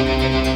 Música